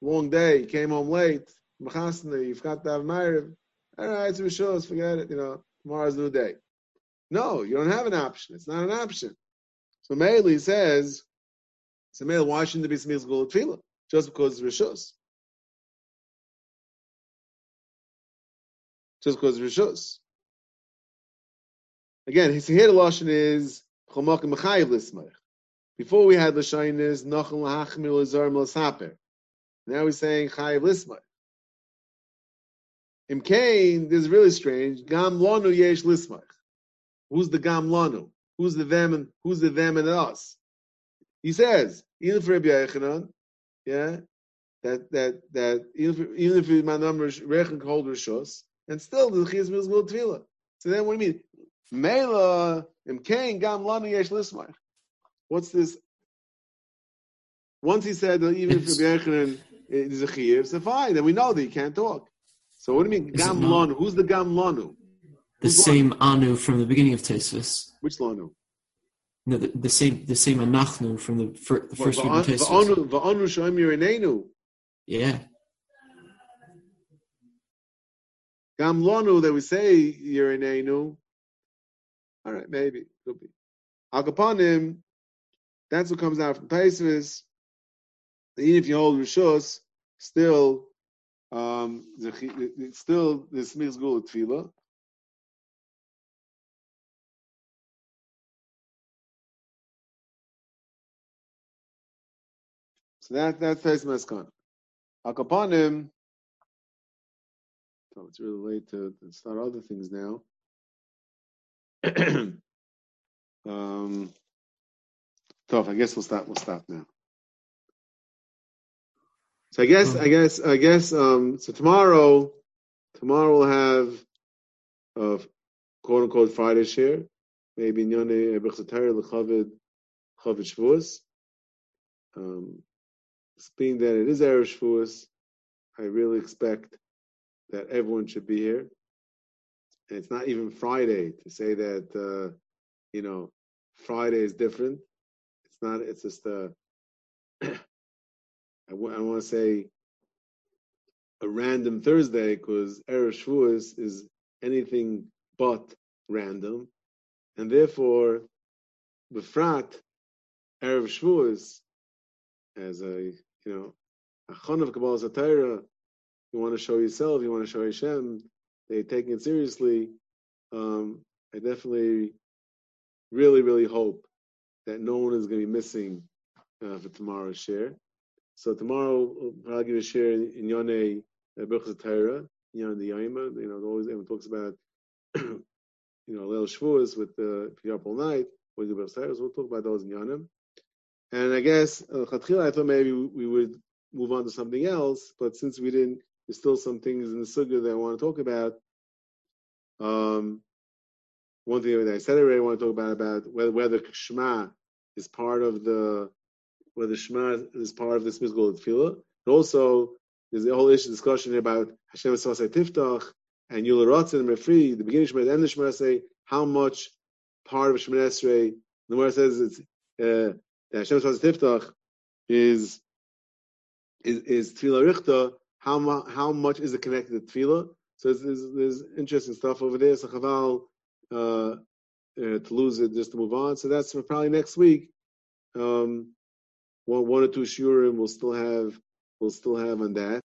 long day. You came home late machasna, you've got to have ma'ariv. All right, it's rishos, forget it. You know, tomorrow's a new day. No, you don't have an option. It's not an option. So Meili says, so Meili, why shouldn't there be smichas gul tefillah? Just because rishos. Just because rishos. Again, his here lashon is chomakim mechayiv lismach. Before we had l'shayin is nachal lahachmir l'zar m'lasaper. Now he's saying chayiv lismach. Im Kain, this is really strange. Gam lanu yesh lismach. Who's the gam lanu? Who's the them and who's the them and us? He says, even for Rabbi Yechanan, yeah, that that that even for, even if my number rechen called rishos, and still the mills will tvila. So then, what do you mean? Mela im Kain gam lanu yesh lismach. What's this? Once he said that even if Yechanan is a chiyuv, so fine. Then we know that he can't talk. So what do you mean gam lanu? Who's the gam lanu? The Who's same anu from the beginning of Tesvis. Which lanu? No, the, the same the same anachnu from the, fir, the first reading of Tesvis. Va'anu va'anu shoyim yirinenu. Yeah. Gam lanu that we say yirinenu. All right, maybe could be. Akapanim. That's what comes out from Taisvis. Even if you hold rishos, still, um, the, chi- it's still the smichs gula tefillah. That that's Tais Meskan. Akapanim. So it's really late to, start other things now. um, tough. I guess we'll stop. We'll stop now. So I guess, I guess, I guess. Um, so tomorrow, tomorrow we'll have, uh, quote unquote Friday share. Maybe Nyone Bechzatayr Lechavid Chavid Shavuos. Um, being that it is Erev Shavuos, I really expect that everyone should be here. And it's not even Friday to say that, uh, you know, Friday is different. It's not, it's just, uh, I want to say a random Thursday because Erev Shavuos is anything but random. And therefore, Befrat, Erev Shavuos, as a, you know, a chon of Kabbalah Satira, you want to show yourself, you want to show Hashem, they're taking it seriously. Um, I definitely, really, really hope that no one is going to be missing uh, for tomorrow's share. So tomorrow, probably give a share in, in Yonei Birchas Torah, Yon the Yaima. You know, always everyone talks about, you know, Leil Shavuos with the up all night. We'll talk about those in Yonim. And I guess uh, I thought maybe we would move on to something else, but since we didn't, there's still some things in the sugya that I want to talk about. Um, one thing that I said already, I want to talk about about whether whether Shema is part of the whether Shema is part of this musical tefillah. And also, there's a whole issue discussion about Hashem Sasei Tiftach and Ratzin and Refri, the beginning of and the Shema, Esrei, how much part of Shema Esrei, the Gemara says it's uh, that Hashem Sefasai Tiftach is is, is Tefillah Richta, how, mu- how much is it connected to Tefillah? So there's interesting stuff over there. So Chaval, uh, uh, to lose it, just to move on. So that's for probably next week. Um, one, one or two shiurim we'll still have, we'll still have on that.